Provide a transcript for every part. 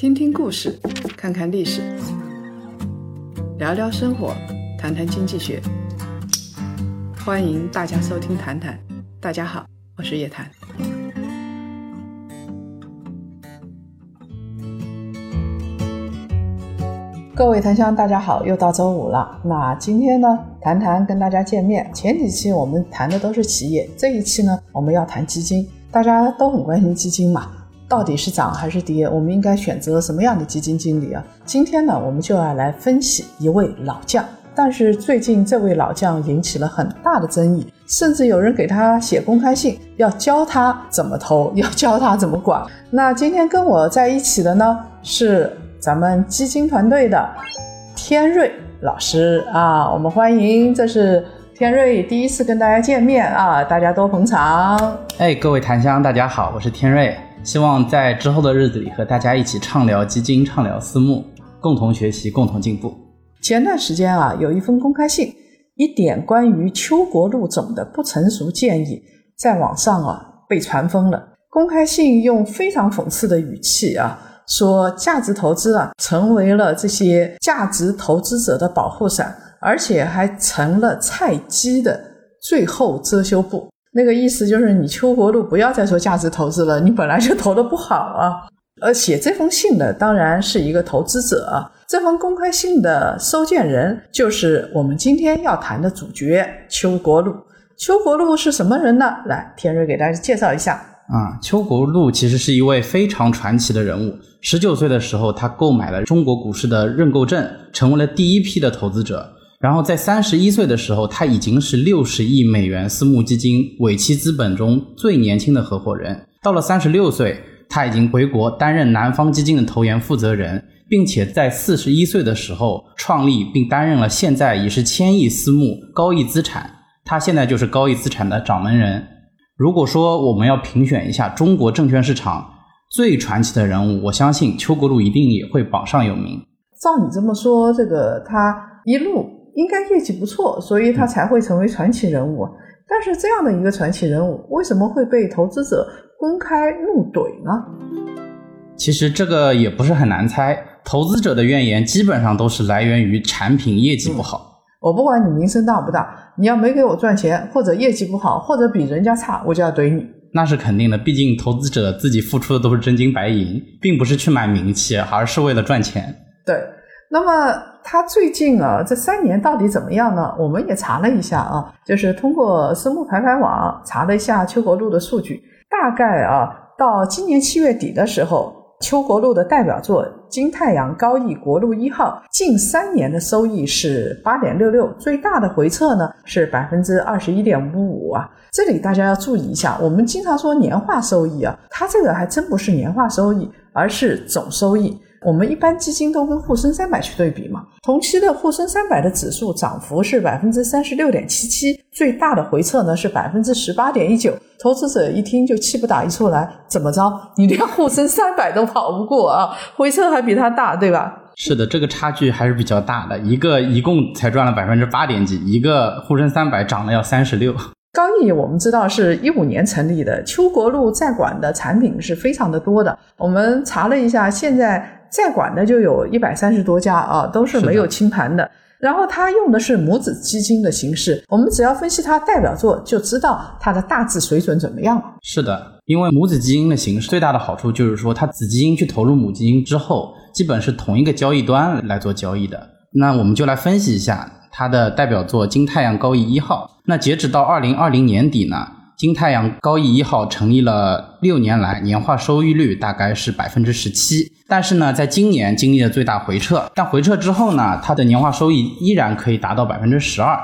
听听故事，看看历史，聊聊生活，谈谈经济学。欢迎大家收听《谈谈》，大家好，我是叶檀。各位檀香，大家好，又到周五了。那今天呢，谈谈跟大家见面。前几期我们谈的都是企业，这一期呢，我们要谈基金。大家都很关心基金嘛，到底是涨还是跌？我们应该选择什么样的基金经理啊？今天呢，我们就要来分析一位老将。但是最近这位老将引起了很大的争议，甚至有人给他写公开信，要教他怎么投，要教他怎么管。那今天跟我在一起的呢，是咱们基金团队的天瑞老师啊，我们欢迎，这是天瑞第一次跟大家见面啊，大家多捧场。哎，各位檀香，大家好，我是天瑞，希望在之后的日子里和大家一起畅聊基金，畅聊私募，共同学习，共同进步。前段时间啊，有一封公开信，一点关于邱国禄总的不成熟建议，在网上啊被传疯了。公开信用非常讽刺的语气啊，说价值投资啊成为了这些价值投资者的保护伞，而且还成了菜鸡的最后遮羞布。那个意思就是，你邱国路不要再说价值投资了，你本来就投的不好啊。而写这封信的当然是一个投资者。这封公开信的收件人就是我们今天要谈的主角邱国禄。邱国禄是什么人呢？来，天瑞给大家介绍一下。啊，邱国禄其实是一位非常传奇的人物。十九岁的时候，他购买了中国股市的认购证，成为了第一批的投资者。然后在三十一岁的时候，他已经是六十亿美元私募基金尾期资本中最年轻的合伙人。到了三十六岁，他已经回国担任南方基金的投研负责人。并且在四十一岁的时候创立并担任了现在已是千亿私募高毅资产，他现在就是高毅资产的掌门人。如果说我们要评选一下中国证券市场最传奇的人物，我相信邱国禄一定也会榜上有名。照你这么说，这个他一路应该业绩不错，所以他才会成为传奇人物。但是这样的一个传奇人物，为什么会被投资者公开怒怼呢？其实这个也不是很难猜。投资者的怨言基本上都是来源于产品业绩不好。我不管你名声大不大，你要没给我赚钱，或者业绩不好，或者比人家差，我就要怼你。那是肯定的，毕竟投资者自己付出的都是真金白银，并不是去买名气，而是为了赚钱。对。那么他最近啊，这三年到底怎么样呢？我们也查了一下啊，就是通过私募排排网查了一下邱国禄的数据，大概啊，到今年七月底的时候。邱国禄的代表作金太阳高义国路一号，近三年的收益是八点六六，最大的回撤呢是百分之二十一点五五啊。这里大家要注意一下，我们经常说年化收益啊，它这个还真不是年化收益，而是总收益。我们一般基金都跟沪深三百去对比嘛，同期的沪深三百的指数涨幅是百分之三十六点七七，最大的回撤呢是百分之十八点一九。投资者一听就气不打一处来，怎么着？你连沪深三百都跑不过啊？回撤还比它大，对吧？是的，这个差距还是比较大的，一个一共才赚了百分之八点几，一个沪深三百涨了要三十六。高毅我们知道是一五年成立的，邱国路在管的产品是非常的多的。我们查了一下，现在。在管的就有一百三十多家啊，都是没有清盘的。然后他用的是母子基金的形式，我们只要分析它代表作，就知道它的大致水准怎么样了。是的，因为母子基金的形式最大的好处就是说，它子基金去投入母基金之后，基本是同一个交易端来做交易的。那我们就来分析一下它的代表作金太阳高毅一号。那截止到二零二零年底呢？金太阳高毅一号成立了六年来，年化收益率大概是百分之十七。但是呢，在今年经历了最大回撤，但回撤之后呢，它的年化收益依然可以达到百分之十二。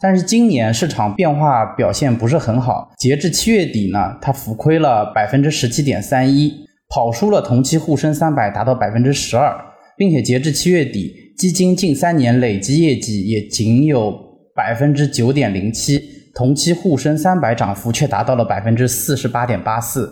但是今年市场变化表现不是很好，截至七月底呢，它浮亏了百分之十七点三一，跑输了同期沪深三百达到百分之十二，并且截至七月底，基金近三年累计业绩也仅有百分之九点零七。同期沪深三百涨幅却达到了百分之四十八点八四。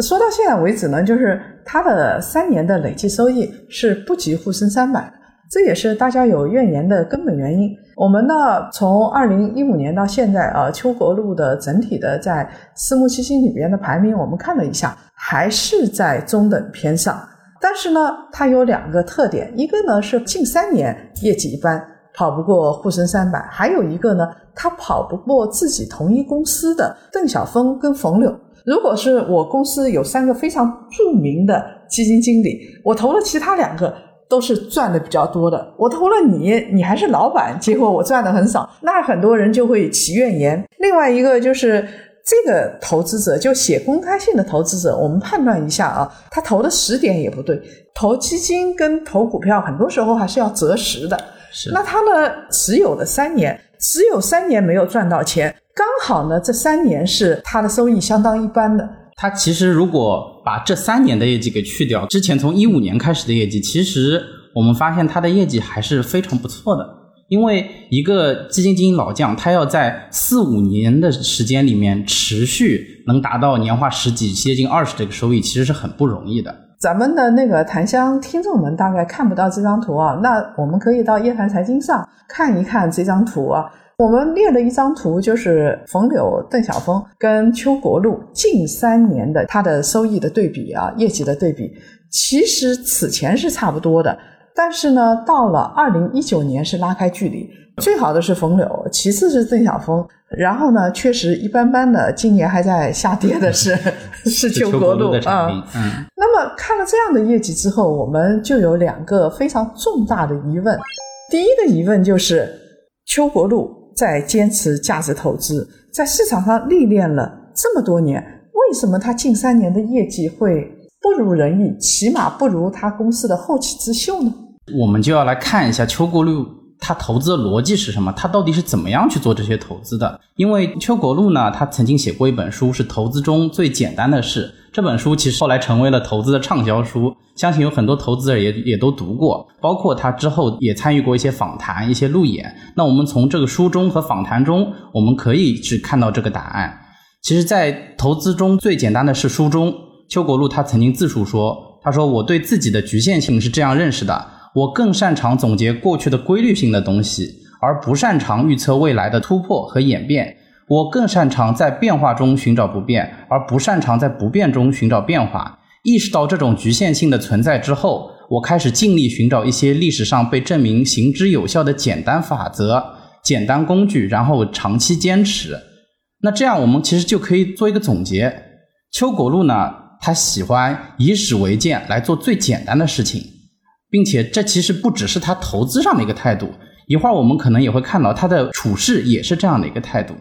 说到现在为止呢，就是它的三年的累计收益是不及沪深三百，这也是大家有怨言的根本原因。我们呢，从二零一五年到现在啊，邱国路的整体的在私募基金里边的排名，我们看了一下，还是在中等偏上。但是呢，它有两个特点，一个呢是近三年业绩一般，跑不过沪深三百；还有一个呢，它跑不过自己同一公司的邓小峰跟冯柳。如果是我公司有三个非常著名的基金经理，我投了其他两个。都是赚的比较多的，我投了你，你还是老板，结果我赚的很少，那很多人就会起怨言。另外一个就是这个投资者就写公开信的投资者，我们判断一下啊，他投的时点也不对，投基金跟投股票很多时候还是要择时的。是，那他呢持有了三年，持有三年没有赚到钱，刚好呢这三年是它的收益相当一般的。它其实如果把这三年的业绩给去掉，之前从一五年开始的业绩，其实我们发现它的业绩还是非常不错的。因为一个基金经理老将，他要在四五年的时间里面持续能达到年化十几、接近二十这个收益，其实是很不容易的。咱们的那个檀香听众们大概看不到这张图啊，那我们可以到叶檀财经上看一看这张图啊。我们列了一张图，就是冯柳、邓小峰跟邱国禄近三年的他的收益的对比啊，业绩的对比。其实此前是差不多的，但是呢，到了二零一九年是拉开距离。最好的是冯柳，其次是邓小峰，然后呢，确实一般般的，今年还在下跌的是 是邱国禄啊。嗯。那么看了这样的业绩之后，我们就有两个非常重大的疑问。第一个疑问就是邱国禄。在坚持价值投资，在市场上历练了这么多年，为什么他近三年的业绩会不如人意，起码不如他公司的后起之秀呢？我们就要来看一下邱国禄他投资的逻辑是什么，他到底是怎么样去做这些投资的？因为邱国禄呢，他曾经写过一本书，是投资中最简单的事。这本书其实后来成为了投资的畅销书，相信有很多投资者也也都读过，包括他之后也参与过一些访谈、一些路演。那我们从这个书中和访谈中，我们可以去看到这个答案。其实，在投资中最简单的是书中，邱国禄他曾经自述说：“他说我对自己的局限性是这样认识的，我更擅长总结过去的规律性的东西，而不擅长预测未来的突破和演变。”我更擅长在变化中寻找不变，而不擅长在不变中寻找变化。意识到这种局限性的存在之后，我开始尽力寻找一些历史上被证明行之有效的简单法则、简单工具，然后长期坚持。那这样，我们其实就可以做一个总结：邱国禄呢，他喜欢以史为鉴来做最简单的事情，并且这其实不只是他投资上的一个态度。一会儿我们可能也会看到他的处事也是这样的一个态度。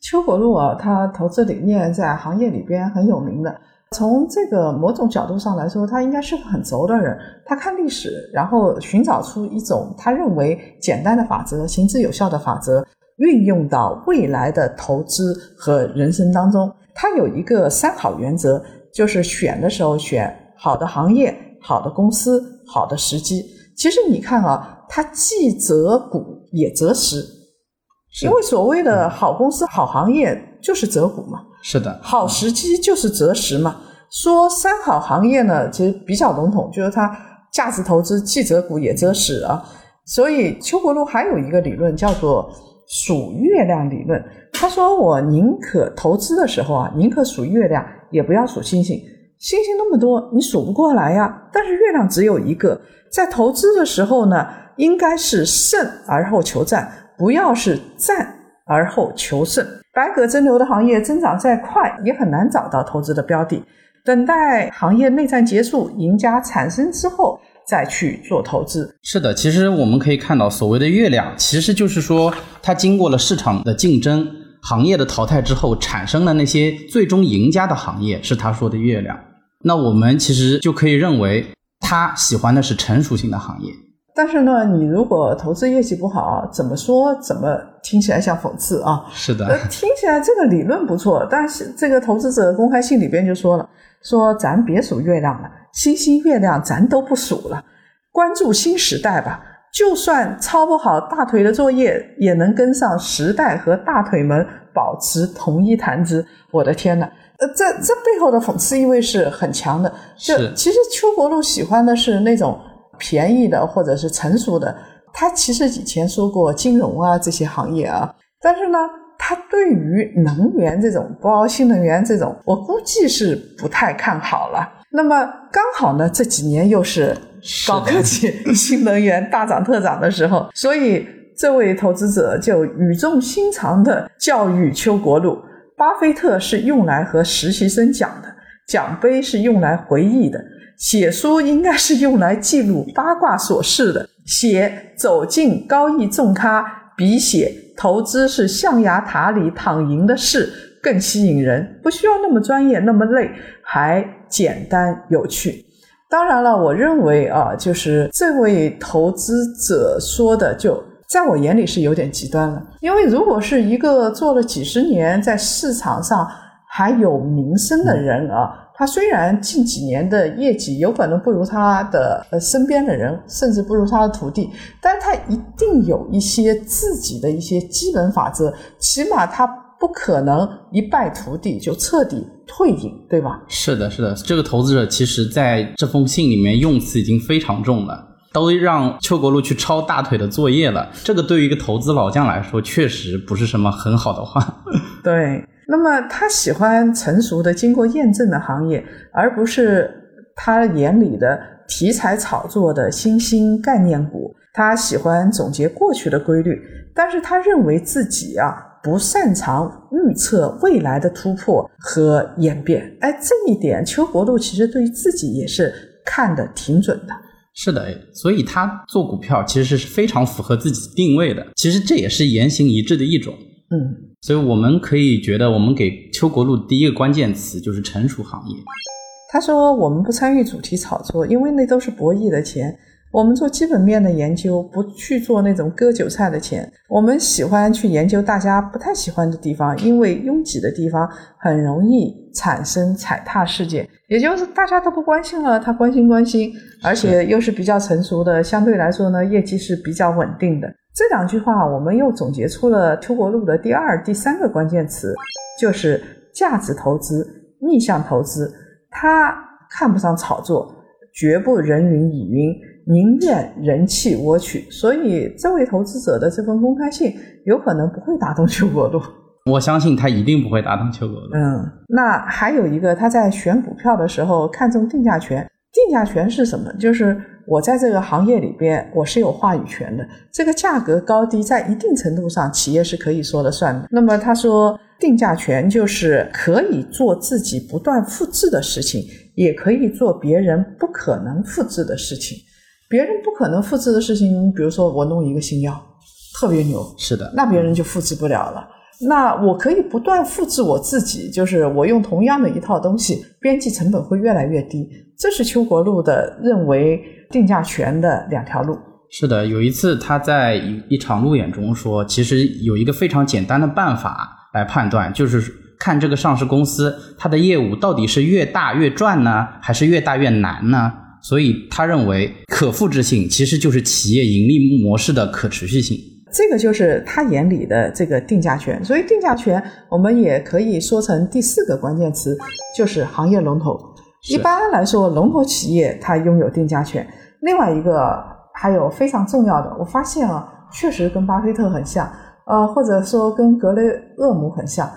邱国禄啊，他投资理念在行业里边很有名的。从这个某种角度上来说，他应该是个很轴的人。他看历史，然后寻找出一种他认为简单的法则、行之有效的法则，运用到未来的投资和人生当中。他有一个三好原则，就是选的时候选好的行业、好的公司、好的时机。其实你看啊，它既择股也择时。因为所谓的好公司、好行业就是择股嘛，是的，好时机就是择时嘛。说三好行业呢，其实比较笼统，就是它价值投资既择股也择时啊。所以邱国禄还有一个理论叫做数月亮理论。他说：“我宁可投资的时候啊，宁可数月亮，也不要数星星。星星那么多，你数不过来呀。但是月亮只有一个，在投资的时候呢，应该是胜而后求战。”不要是战而后求胜，百舸争流的行业增长再快，也很难找到投资的标的。等待行业内战结束，赢家产生之后，再去做投资。是的，其实我们可以看到，所谓的月亮，其实就是说，它经过了市场的竞争、行业的淘汰之后，产生的那些最终赢家的行业，是他说的月亮。那我们其实就可以认为，他喜欢的是成熟型的行业。但是呢，你如果投资业绩不好，怎么说怎么听起来像讽刺啊？是的，听起来这个理论不错，但是这个投资者公开信里边就说了，说咱别数月亮了，星星月亮咱都不数了，关注新时代吧。就算抄不好大腿的作业，也能跟上时代和大腿们保持同一谈资。我的天呐，呃，这这背后的讽刺意味是很强的。是，其实邱国禄喜欢的是那种。便宜的或者是成熟的，他其实以前说过金融啊这些行业啊，但是呢，他对于能源这种，包括新能源这种，我估计是不太看好了。那么刚好呢，这几年又是高科技、新能源大涨特涨的时候，所以这位投资者就语重心长的教育邱国禄：巴菲特是用来和实习生讲的，奖杯是用来回忆的，写书应该是用来记录八卦琐事的，写走进高义重咖，比写投资是象牙塔里躺赢的事更吸引人，不需要那么专业，那么累，还简单有趣。当然了，我认为啊，就是这位投资者说的，就在我眼里是有点极端了。因为如果是一个做了几十年，在市场上还有名声的人啊，他虽然近几年的业绩有可能不如他的呃身边的人，甚至不如他的徒弟，但他一定有一些自己的一些基本法则，起码他不可能一败涂地就彻底。退隐，对吧？是的，是的，这个投资者其实在这封信里面用词已经非常重了，都让邱国禄去抄大腿的作业了。这个对于一个投资老将来说，确实不是什么很好的话。对，那么他喜欢成熟的、经过验证的行业，而不是他眼里的题材炒作的新兴概念股。他喜欢总结过去的规律，但是他认为自己啊。不擅长预测未来的突破和演变，哎，这一点邱国禄其实对于自己也是看得挺准的。是的，所以他做股票其实是非常符合自己定位的。其实这也是言行一致的一种。嗯，所以我们可以觉得，我们给邱国禄第一个关键词就是成熟行业。他说：“我们不参与主题炒作，因为那都是博弈的钱。”我们做基本面的研究，不去做那种割韭菜的钱。我们喜欢去研究大家不太喜欢的地方，因为拥挤的地方很容易产生踩踏事件。也就是大家都不关心了，他关心关心，而且又是比较成熟的，相对来说呢，业绩是比较稳定的。这两句话，我们又总结出了邱国禄的第二、第三个关键词，就是价值投资、逆向投资。他看不上炒作，绝不人云亦云。宁愿人气我取，所以这位投资者的这份公开信有可能不会打动邱国禄。我相信他一定不会打动邱国禄。嗯，那还有一个，他在选股票的时候看重定价权。定价权是什么？就是我在这个行业里边，我是有话语权的。这个价格高低，在一定程度上，企业是可以说了算的。那么他说，定价权就是可以做自己不断复制的事情，也可以做别人不可能复制的事情。别人不可能复制的事情，比如说我弄一个新药，特别牛，是的，那别人就复制不了了。那我可以不断复制我自己，就是我用同样的一套东西，边际成本会越来越低。这是邱国禄的认为定价权的两条路。是的，有一次他在一一场路演中说，其实有一个非常简单的办法来判断，就是看这个上市公司它的业务到底是越大越赚呢，还是越大越难呢？所以他认为可复制性其实就是企业盈利模式的可持续性，这个就是他眼里的这个定价权。所以定价权我们也可以说成第四个关键词，就是行业龙头。一般来说，龙头企业它拥有定价权。另外一个还有非常重要的，我发现啊，确实跟巴菲特很像，呃，或者说跟格雷厄姆很像，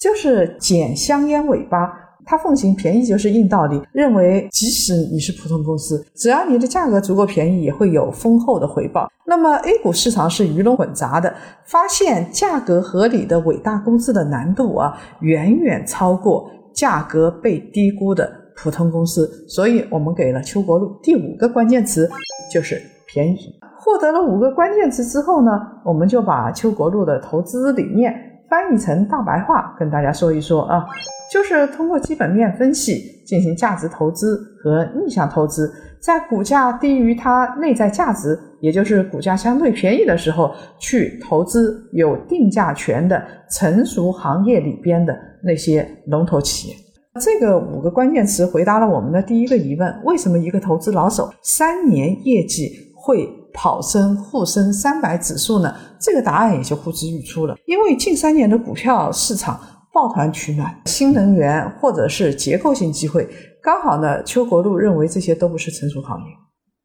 就是捡香烟尾巴。他奉行便宜就是硬道理，认为即使你是普通公司，只要你的价格足够便宜，也会有丰厚的回报。那么 A 股市场是鱼龙混杂的，发现价格合理的伟大公司的难度啊，远远超过价格被低估的普通公司。所以我们给了邱国禄第五个关键词，就是便宜。获得了五个关键词之后呢，我们就把邱国禄的投资理念翻译成大白话，跟大家说一说啊。就是通过基本面分析进行价值投资和逆向投资，在股价低于它内在价值，也就是股价相对便宜的时候，去投资有定价权的成熟行业里边的那些龙头企业。这个五个关键词回答了我们的第一个疑问：为什么一个投资老手三年业绩会跑升沪深三百指数呢？这个答案也就呼之欲出了，因为近三年的股票市场。抱团取暖，新能源或者是结构性机会，刚好呢。邱国禄认为这些都不是成熟行业，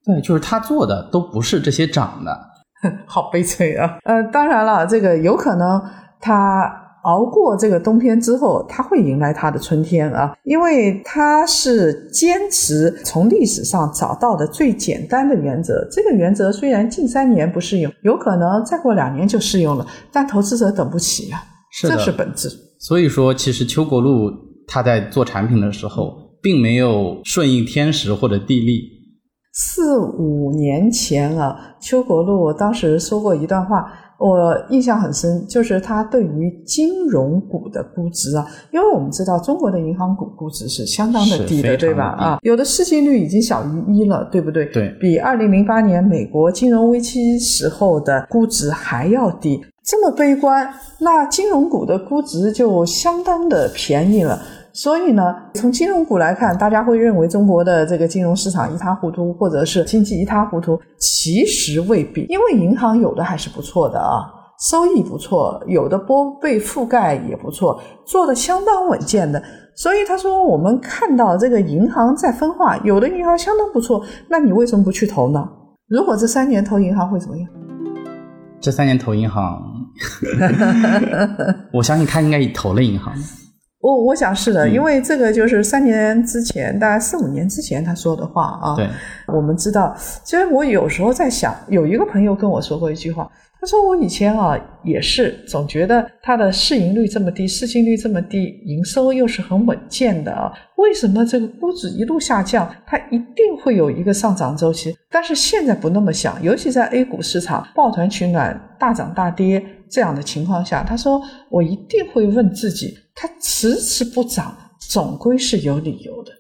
对，就是他做的都不是这些涨的，好悲催啊。呃，当然了，这个有可能他熬过这个冬天之后，他会迎来他的春天啊，因为他是坚持从历史上找到的最简单的原则。这个原则虽然近三年不适用，有可能再过两年就适用了，但投资者等不起呀，这是本质。所以说，其实邱国路他在做产品的时候，并没有顺应天时或者地利。四五年前啊，邱国路当时说过一段话。我印象很深，就是他对于金融股的估值啊，因为我们知道中国的银行股估值是相当的低的，对吧？啊，有的市净率已经小于一了，对不对？对，比二零零八年美国金融危机时候的估值还要低。这么悲观，那金融股的估值就相当的便宜了。所以呢，从金融股来看，大家会认为中国的这个金融市场一塌糊涂，或者是经济一塌糊涂。其实未必，因为银行有的还是不错的啊，收益不错，有的波被覆盖也不错，做的相当稳健的。所以他说，我们看到这个银行在分化，有的银行相当不错，那你为什么不去投呢？如果这三年投银行会怎么样？这三年投银行，我相信他应该也投了银行。我我想是的，因为这个就是三年之前，大概四五年之前他说的话啊。对，我们知道，其实我有时候在想，有一个朋友跟我说过一句话，他说我以前啊也是总觉得它的市盈率这么低，市净率这么低，营收又是很稳健的啊，为什么这个估值一路下降？它一定会有一个上涨周期。但是现在不那么想，尤其在 A 股市场抱团取暖、大涨大跌这样的情况下，他说我一定会问自己。它迟迟不涨，总归是有理由的。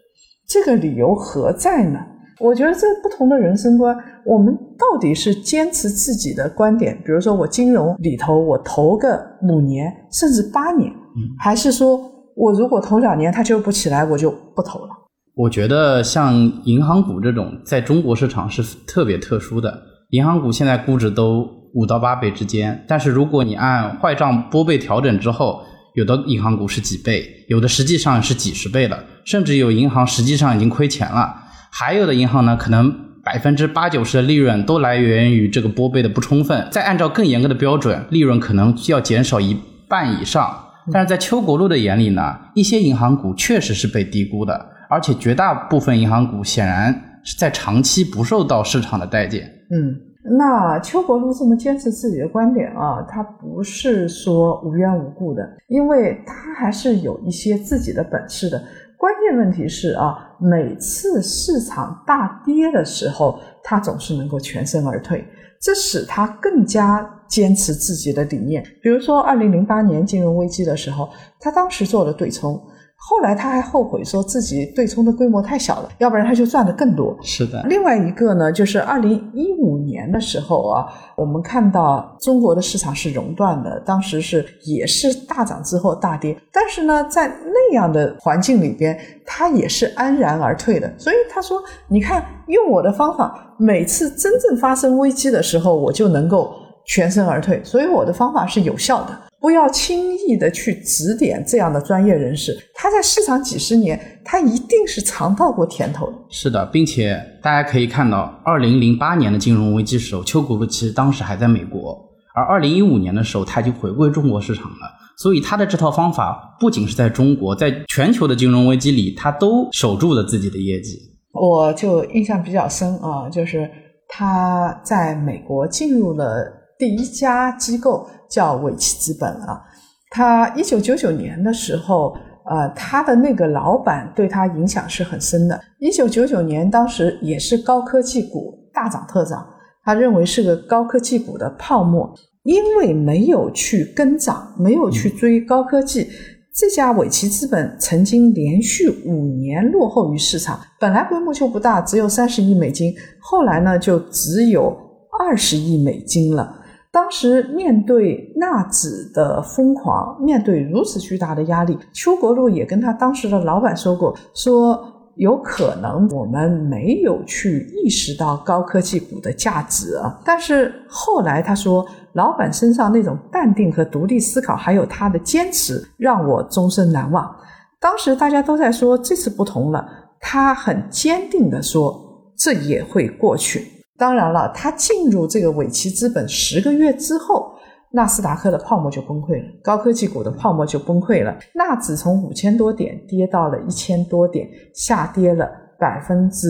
这个理由何在呢？我觉得这不同的人生观，我们到底是坚持自己的观点，比如说我金融里头我投个五年甚至八年，还是说我如果投两年它就不起来，我就不投了？我觉得像银行股这种在中国市场是特别特殊的，银行股现在估值都五到八倍之间，但是如果你按坏账拨备调整之后。有的银行股是几倍，有的实际上是几十倍了，甚至有银行实际上已经亏钱了。还有的银行呢，可能百分之八九十的利润都来源于这个拨备的不充分。再按照更严格的标准，利润可能要减少一半以上。但是在邱国禄的眼里呢，一些银行股确实是被低估的，而且绝大部分银行股显然是在长期不受到市场的待见。嗯。那邱国禄这么坚持自己的观点啊，他不是说无缘无故的，因为他还是有一些自己的本事的。关键问题是啊，每次市场大跌的时候，他总是能够全身而退，这使他更加坚持自己的理念。比如说，二零零八年金融危机的时候，他当时做了对冲。后来他还后悔说自己对冲的规模太小了，要不然他就赚的更多。是的。另外一个呢，就是二零一五年的时候啊，我们看到中国的市场是熔断的，当时是也是大涨之后大跌，但是呢，在那样的环境里边，他也是安然而退的。所以他说：“你看，用我的方法，每次真正发生危机的时候，我就能够全身而退。所以我的方法是有效的。”不要轻易的去指点这样的专业人士，他在市场几十年，他一定是尝到过甜头的。是的，并且大家可以看到，二零零八年的金融危机时候，邱国禄其实当时还在美国，而二零一五年的时候，他已经回归中国市场了。所以他的这套方法不仅是在中国，在全球的金融危机里，他都守住了自己的业绩。我就印象比较深啊，就是他在美国进入了。第一家机构叫伟奇资本啊，他一九九九年的时候，呃，他的那个老板对他影响是很深的。一九九九年当时也是高科技股大涨特涨，他认为是个高科技股的泡沫，因为没有去跟涨，没有去追高科技。这家伟奇资本曾经连续五年落后于市场，本来规模就不大，只有三十亿美金，后来呢就只有二十亿美金了。当时面对纳指的疯狂，面对如此巨大的压力，邱国禄也跟他当时的老板说过，说有可能我们没有去意识到高科技股的价值啊。但是后来他说，老板身上那种淡定和独立思考，还有他的坚持，让我终身难忘。当时大家都在说这次不同了，他很坚定地说，这也会过去。当然了，他进入这个伟奇资本十个月之后，纳斯达克的泡沫就崩溃了，高科技股的泡沫就崩溃了。纳指从五千多点跌到了一千多点，下跌了百分之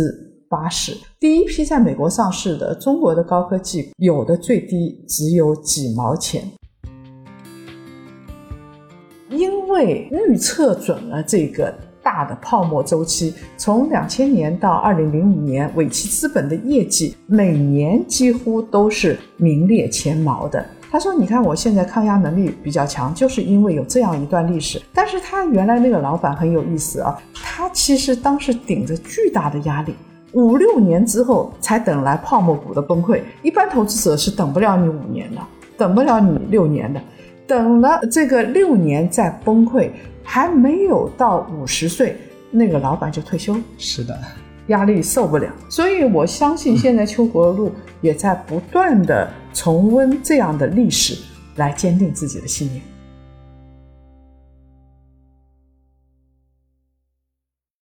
八十。第一批在美国上市的中国的高科技，有的最低只有几毛钱。因为预测准了这个大的泡沫周期，从两千年到二零零五年，尾期资本的业绩每年几乎都是名列前茅的。他说：“你看，我现在抗压能力比较强，就是因为有这样一段历史。但是他原来那个老板很有意思啊，他其实当时顶着巨大的压力，五六年之后才等来泡沫股的崩溃。一般投资者是等不了你五年的，等不了你六年的。”等了这个六年再崩溃，还没有到五十岁，那个老板就退休。是的，压力受不了。所以我相信现在邱国禄也在不断的重温这样的历史，来坚定自己的信念。